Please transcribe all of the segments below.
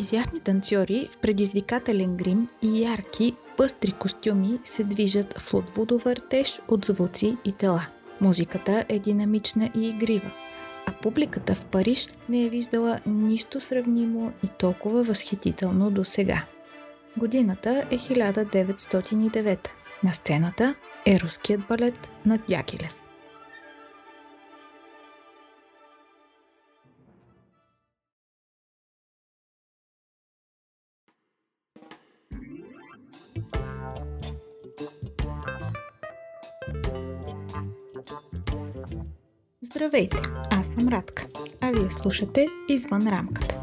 Изящни танцори в предизвикателен грим и ярки, пъстри костюми се движат в лотвудовъртеж от звуци и тела. Музиката е динамична и игрива, а публиката в Париж не е виждала нищо сравнимо и толкова възхитително до сега. Годината е 1909. На сцената е руският балет на Дягилев. Здравейте, аз съм Радка, а вие слушате Извън рамката.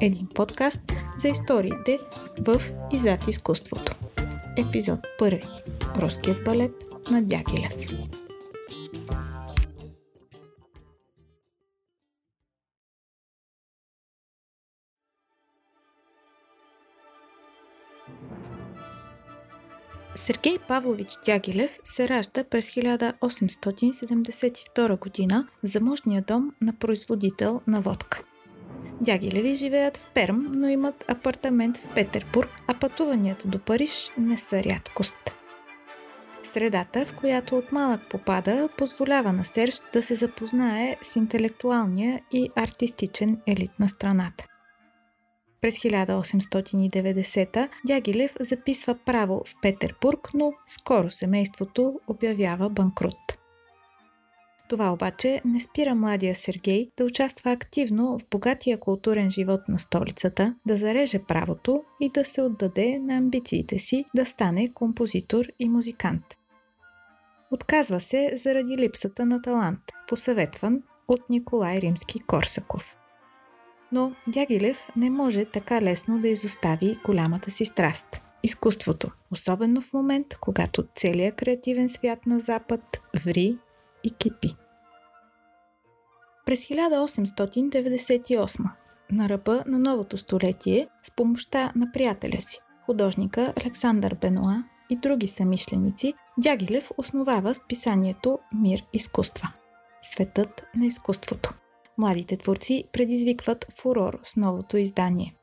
Един подкаст за историите в и зад изкуството. Епизод 1. Руският балет на Дягилев. Сергей Павлович Дягилев се ражда през 1872 година в заможния дом на производител на водка. Дягилеви живеят в Перм, но имат апартамент в Петербург, а пътуванията до Париж не са рядкост. Средата, в която от малък попада, позволява на Серж да се запознае с интелектуалния и артистичен елит на страната. През 1890 Дягилев записва право в Петербург, но скоро семейството обявява банкрут. Това обаче не спира младия Сергей да участва активно в богатия културен живот на столицата, да зареже правото и да се отдаде на амбициите си да стане композитор и музикант. Отказва се заради липсата на талант, посъветван от Николай Римски Корсаков. Но Дягилев не може така лесно да изостави голямата си страст – изкуството, особено в момент, когато целият креативен свят на Запад ври и кипи. През 1898 на ръба на новото столетие, с помощта на приятеля си, художника Александър Бенуа и други самишленици, Дягилев основава списанието Мир изкуства. Светът на изкуството. Младите творци предизвикват фурор с новото издание.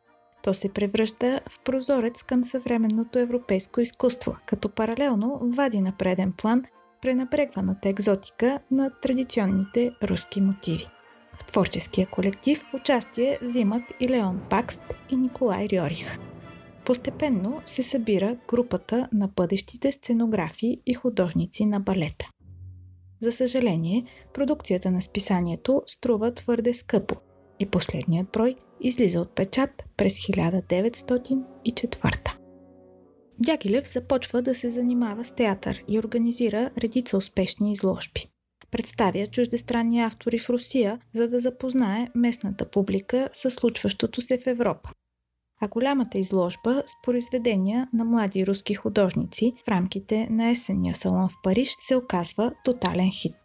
То се превръща в прозорец към съвременното европейско изкуство, като паралелно вади на преден план пренапрегваната екзотика на традиционните руски мотиви. В творческия колектив участие взимат и Леон Пакст и Николай Рьорих. Постепенно се събира групата на бъдещите сценографи и художници на балета. За съжаление, продукцията на списанието струва твърде скъпо и последният брой излиза от печат през 1904. Дягилев започва да се занимава с театър и организира редица успешни изложби. Представя чуждестранни автори в Русия, за да запознае местната публика с случващото се в Европа. А голямата изложба с произведения на млади руски художници в рамките на есенния салон в Париж се оказва тотален хит.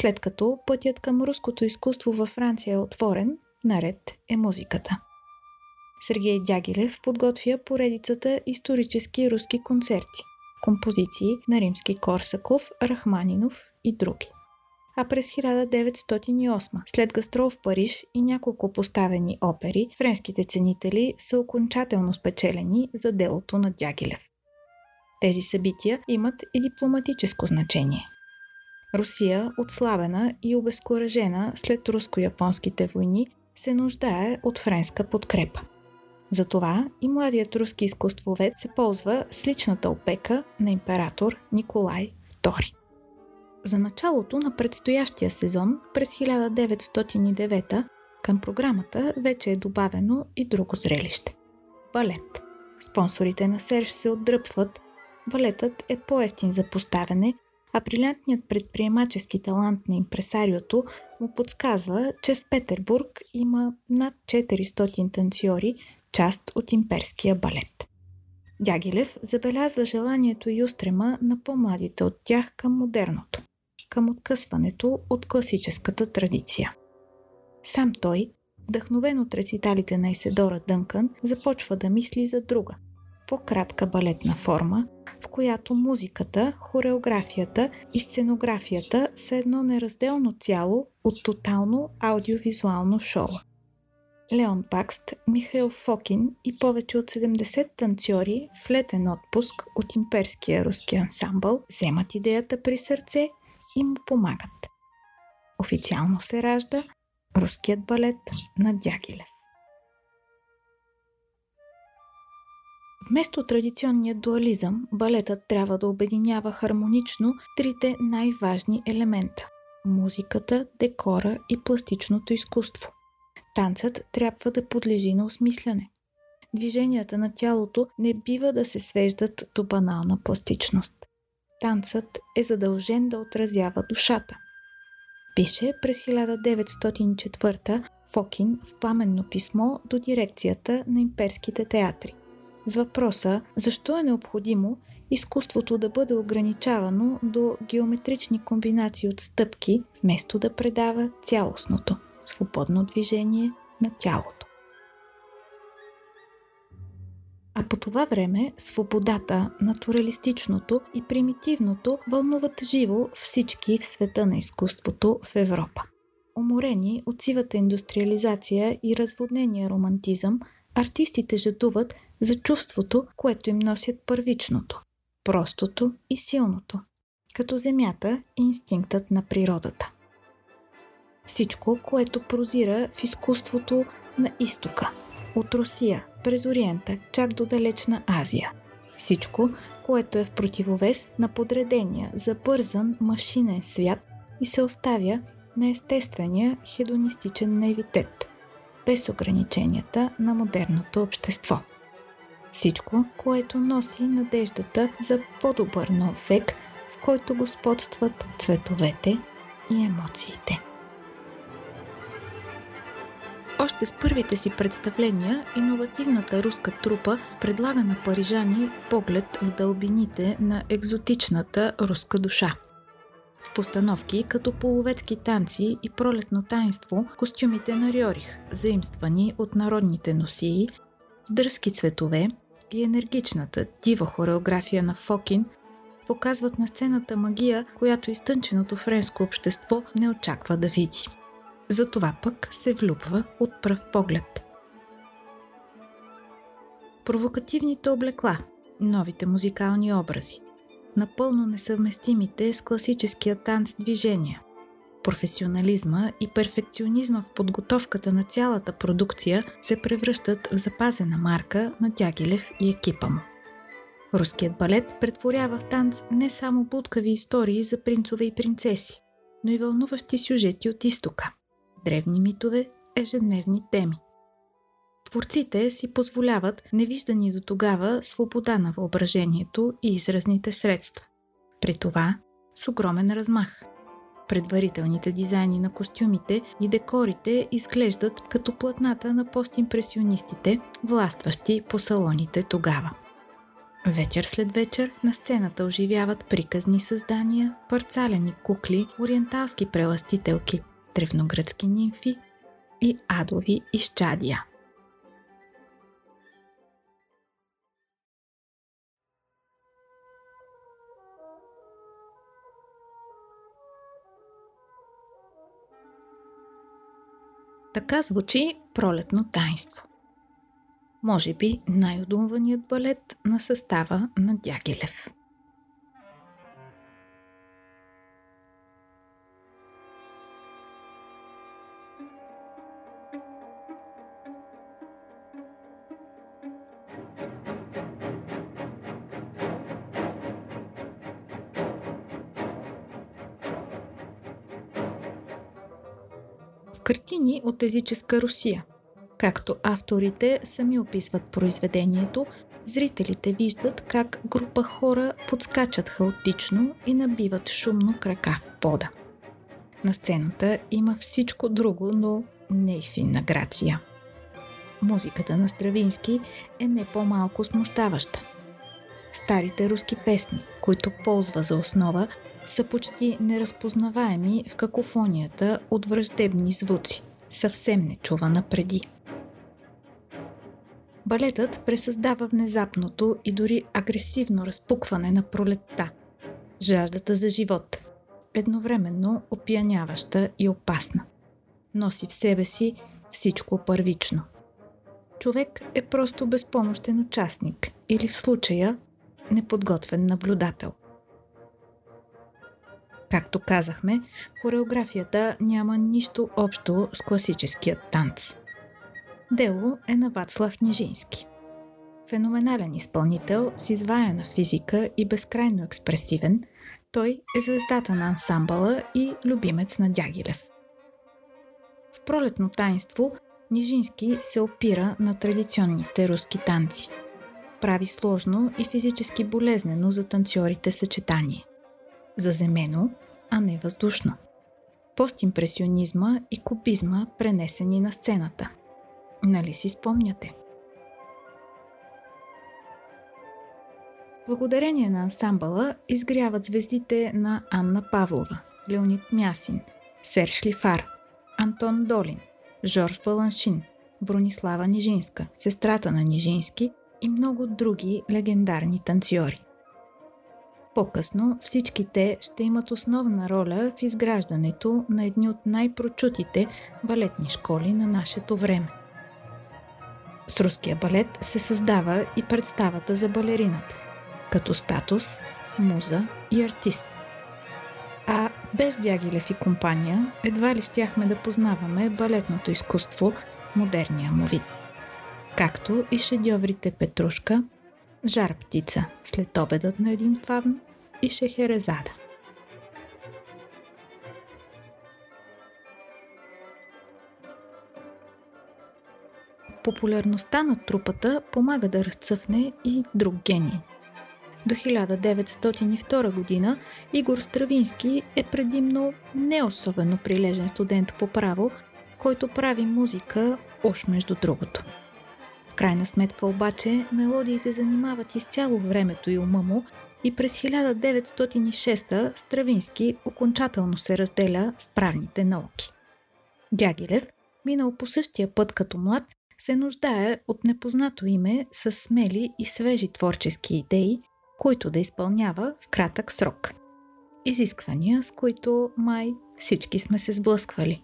След като пътят към руското изкуство във Франция е отворен, наред е музиката – Сергей Дягилев подготвя поредицата исторически руски концерти, композиции на римски Корсаков, Рахманинов и други. А през 1908, след гастрол в Париж и няколко поставени опери, френските ценители са окончателно спечелени за делото на Дягилев. Тези събития имат и дипломатическо значение. Русия, отслабена и обезкуражена след руско-японските войни, се нуждае от френска подкрепа. Затова и младият руски изкуствовед се ползва с личната опека на император Николай II. За началото на предстоящия сезон през 1909 към програмата вече е добавено и друго зрелище – балет. Спонсорите на Серж се отдръпват, балетът е по-ефтин за поставяне, а брилянтният предприемачески талант на импресариото му подсказва, че в Петербург има над 400 танцори, част от имперския балет. Дягилев забелязва желанието и устрема на по-младите от тях към модерното, към откъсването от класическата традиция. Сам той, вдъхновен от рециталите на Иседора Дънкън, започва да мисли за друга, по-кратка балетна форма, в която музиката, хореографията и сценографията са едно неразделно цяло от тотално аудиовизуално шоу. Леон Пакст, Михаил Фокин и повече от 70 танцори в летен отпуск от имперския руски ансамбъл вземат идеята при сърце и му помагат. Официално се ражда руският балет на Дягилев. Вместо традиционния дуализъм, балетът трябва да обединява хармонично трите най-важни елемента – музиката, декора и пластичното изкуство. Танцът трябва да подлежи на осмисляне. Движенията на тялото не бива да се свеждат до банална пластичност. Танцът е задължен да отразява душата. Пише през 1904 Фокин в пламенно писмо до дирекцията на имперските театри с въпроса защо е необходимо изкуството да бъде ограничавано до геометрични комбинации от стъпки, вместо да предава цялостното, свободно движение на тялото. А по това време свободата, натуралистичното и примитивното вълнуват живо всички в света на изкуството в Европа. Уморени от сивата индустриализация и разводнения романтизъм, артистите жадуват за чувството, което им носят първичното, простото и силното, като земята и инстинктът на природата. Всичко, което прозира в изкуството на изтока, от Русия, през Ориента, чак до далечна Азия. Всичко, което е в противовес на подредения, забързан машинен свят и се оставя на естествения хедонистичен наивитет, без ограниченията на модерното общество – всичко, което носи надеждата за по-добър нов век, в който господстват цветовете и емоциите. Още с първите си представления, иновативната руска трупа предлага на парижани поглед в дълбините на екзотичната руска душа. В постановки като половецки танци и пролетно таинство, костюмите на Рьорих, заимствани от народните носии, дръзки цветове, и енергичната, дива хореография на Фокин показват на сцената магия, която изтънченото френско общество не очаква да види. Затова пък се влюбва от пръв поглед. Провокативните облекла, новите музикални образи, напълно несъвместимите с класическия танц движения – професионализма и перфекционизма в подготовката на цялата продукция се превръщат в запазена марка на Дягилев и екипа му. Руският балет претворява в танц не само блудкави истории за принцове и принцеси, но и вълнуващи сюжети от изтока, древни митове, ежедневни теми. Творците си позволяват невиждани до тогава свобода на въображението и изразните средства. При това с огромен размах – Предварителните дизайни на костюмите и декорите изглеждат като платната на постимпресионистите, властващи по салоните тогава. Вечер след вечер на сцената оживяват приказни създания, парцалени кукли, ориенталски преластителки, древногръцки нимфи и адови изчадия – Така звучи пролетно таинство. Може би най-удумваният балет на състава на Дягилев. Картини от езическа Русия. Както авторите сами описват произведението, зрителите виждат как група хора подскачат хаотично и набиват шумно крака в пода. На сцената има всичко друго, но не и финна грация. Музиката на Стравински е не по-малко смущаваща. Старите руски песни, които ползва за основа, са почти неразпознаваеми в какофонията от враждебни звуци, съвсем не чувана преди. Балетът пресъздава внезапното и дори агресивно разпукване на пролетта, жаждата за живот, едновременно опияняваща и опасна. Носи в себе си всичко първично. Човек е просто безпомощен участник или в случая неподготвен наблюдател. Както казахме, хореографията няма нищо общо с класическият танц. Дело е на Вацлав Нижински. Феноменален изпълнител с изваяна физика и безкрайно експресивен, той е звездата на ансамбъла и любимец на Дягилев. В пролетно таинство Нижински се опира на традиционните руски танци. Прави сложно и физически болезнено за танцорите съчетание. Заземено, а не въздушно. Постимпресионизма и кубизма пренесени на сцената. Нали си спомняте? Благодарение на ансамбъла изгряват звездите на Анна Павлова, Леонид Мясин, Серж Лифар, Антон Долин, Жорж Баланшин, Бронислава Нижинска, сестрата на Нижински и много други легендарни танцори. По-късно всички те ще имат основна роля в изграждането на едни от най-прочутите балетни школи на нашето време. С руския балет се създава и представата за балерината, като статус, муза и артист. А без Дягилев и компания едва ли щяхме да познаваме балетното изкуство модерния му вид. Както и шедьоврите Петрушка, Жар птица след обедът на един фавн и Шехерезада. Популярността на трупата помага да разцъфне и друг гений. До 1902 година Игор Стравински е предимно не особено прилежен студент по право, който прави музика още между другото. В крайна сметка обаче мелодиите занимават изцяло времето и ума му и през 1906 Стравински окончателно се разделя с правните науки. Дягилев, минал по същия път като млад, се нуждае от непознато име с смели и свежи творчески идеи, които да изпълнява в кратък срок. Изисквания, с които май всички сме се сблъсквали.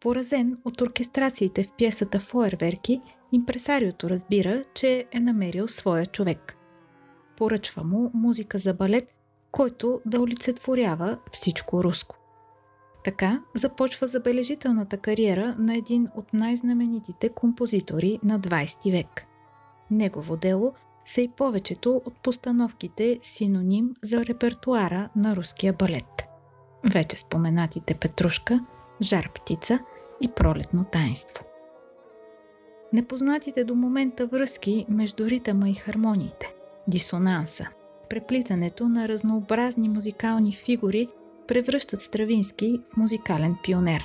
Поразен от оркестрациите в пиесата Фойерверки, импресариото разбира, че е намерил своя човек. Поръчва му музика за балет, който да олицетворява всичко руско. Така започва забележителната кариера на един от най-знаменитите композитори на 20 век. Негово дело са и повечето от постановките синоним за репертуара на руския балет. Вече споменатите Петрушка, Жар птица и Пролетно таинство. Непознатите до момента връзки между ритъма и хармониите, дисонанса, преплитането на разнообразни музикални фигури превръщат Стравински в музикален пионер.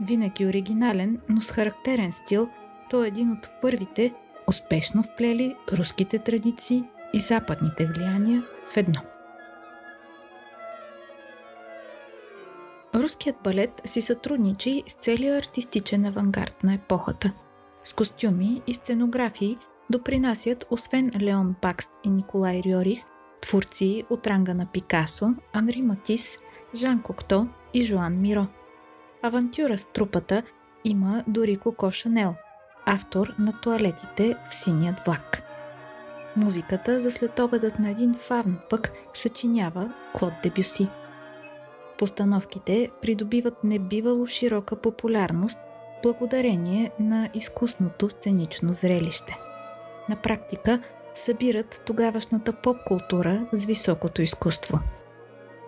Винаги оригинален, но с характерен стил, той е един от първите, успешно вплели руските традиции и западните влияния в едно. Руският балет си сътрудничи с целия артистичен авангард на епохата. С костюми и сценографии допринасят освен Леон Бакст и Николай Рьорих, творци от ранга на Пикасо, Анри Матис, Жан Кокто и Жоан Миро. Авантюра с трупата има дори Коко Шанел, автор на туалетите в синият влак. Музиката за следобедът на един фавн пък съчинява Клод Дебюси. Постановките придобиват небивало широка популярност благодарение на изкусното сценично зрелище. На практика събират тогавашната поп-култура с високото изкуство.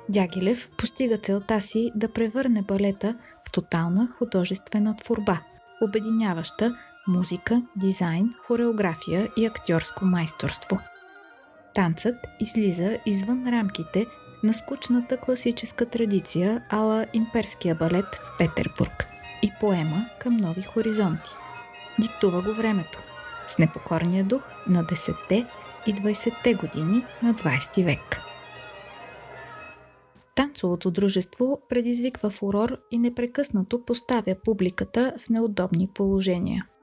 Дягилев постига целта си да превърне балета в тотална художествена творба, обединяваща музика, дизайн, хореография и актьорско майсторство. Танцът излиза извън рамките на скучната класическа традиция ала имперския балет в Петербург и поема към нови хоризонти. Диктува го времето с непокорния дух на 10-те и 20-те години на 20 век. Танцовото дружество предизвиква фурор и непрекъснато поставя публиката в неудобни положения –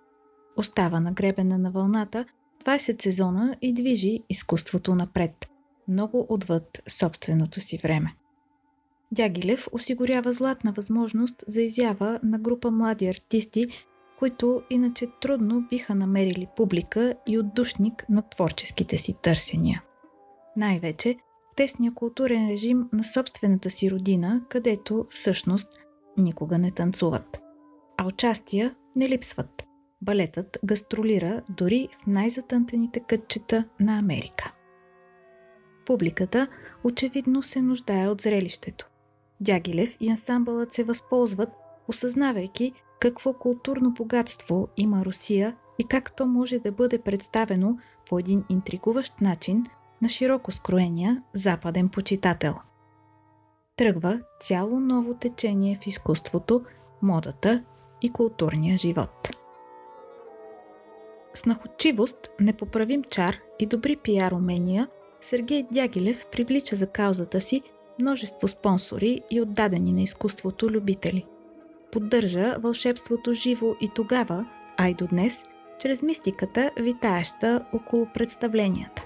остава на гребена на вълната 20 сезона и движи изкуството напред, много отвъд собственото си време. Дягилев осигурява златна възможност за изява на група млади артисти, които иначе трудно биха намерили публика и отдушник на творческите си търсения. Най-вече в тесния културен режим на собствената си родина, където всъщност никога не танцуват. А участия не липсват. Балетът гастролира дори в най-затънтените кътчета на Америка. Публиката очевидно се нуждае от зрелището. Дягилев и ансамбълът се възползват, осъзнавайки какво културно богатство има Русия и как то може да бъде представено по един интригуващ начин на широко скроения западен почитател. Тръгва цяло ново течение в изкуството, модата и културния живот. С находчивост, непоправим чар и добри пиар умения, Сергей Дягилев привлича за каузата си множество спонсори и отдадени на изкуството любители. Поддържа вълшебството живо и тогава, а и до днес, чрез мистиката, витаеща около представленията.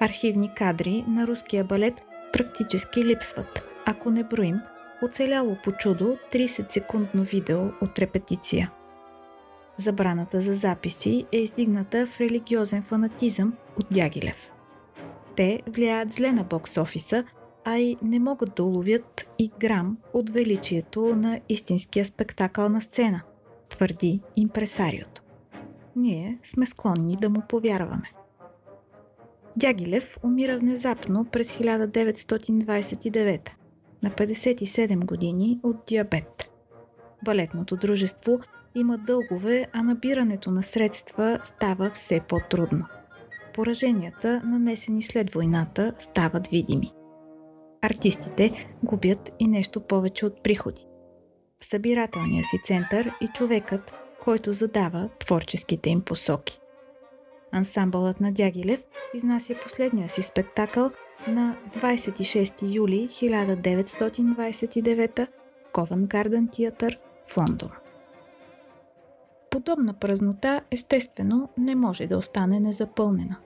Архивни кадри на руския балет практически липсват, ако не броим оцеляло по чудо 30-секундно видео от репетиция. Забраната за записи е издигната в религиозен фанатизъм от Дягилев. Те влияят зле на бокс офиса, а и не могат да уловят и грам от величието на истинския спектакъл на сцена, твърди импресариото. Ние сме склонни да му повярваме. Дягилев умира внезапно през 1929 на 57 години от диабет. Балетното дружество има дългове, а набирането на средства става все по-трудно. Пораженията, нанесени след войната, стават видими. Артистите губят и нещо повече от приходи. Събирателният си център и човекът, който задава творческите им посоки. Ансамбълът на Дягилев изнася последния си спектакъл на 26 юли 1929 Ковен Гарден Театър в Лондон. Подобна празнота естествено не може да остане незапълнена.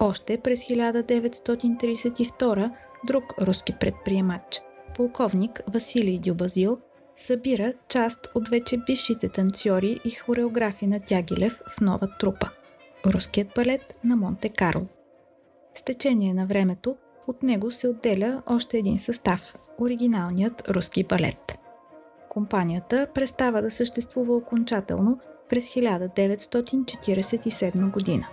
Още през 1932 друг руски предприемач, полковник Василий Дюбазил, събира част от вече бившите танцори и хореографи на Тягилев в нова трупа – руският балет на Монте Карло. С течение на времето от него се отделя още един състав – оригиналният руски балет. Компанията престава да съществува окончателно през 1947 година.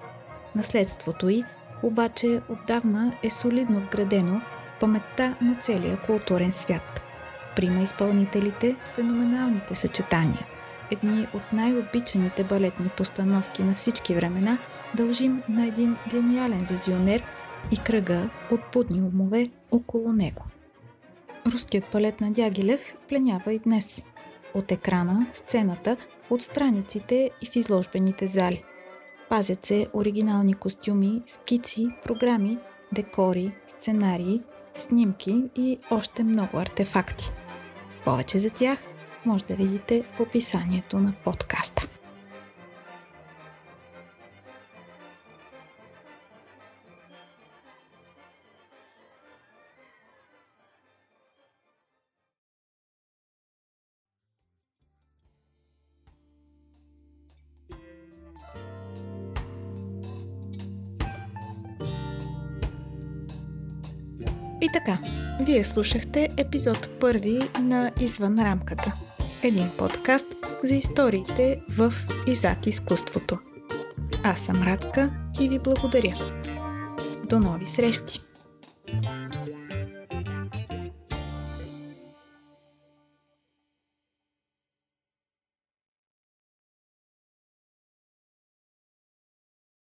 Наследството й обаче отдавна е солидно вградено паметта на целия културен свят. Прима изпълнителите феноменалните съчетания. Едни от най-обичаните балетни постановки на всички времена дължим на един гениален визионер и кръга от будни умове около него. Руският балет на Дягилев пленява и днес. От екрана, сцената, от страниците и в изложбените зали. Пазят се оригинални костюми, скици, програми, декори, сценарии, снимки и още много артефакти. Повече за тях може да видите в описанието на подкаста. И така, вие слушахте епизод първи на Извън рамката. Един подкаст за историите в и зад изкуството. Аз съм Радка и ви благодаря. До нови срещи!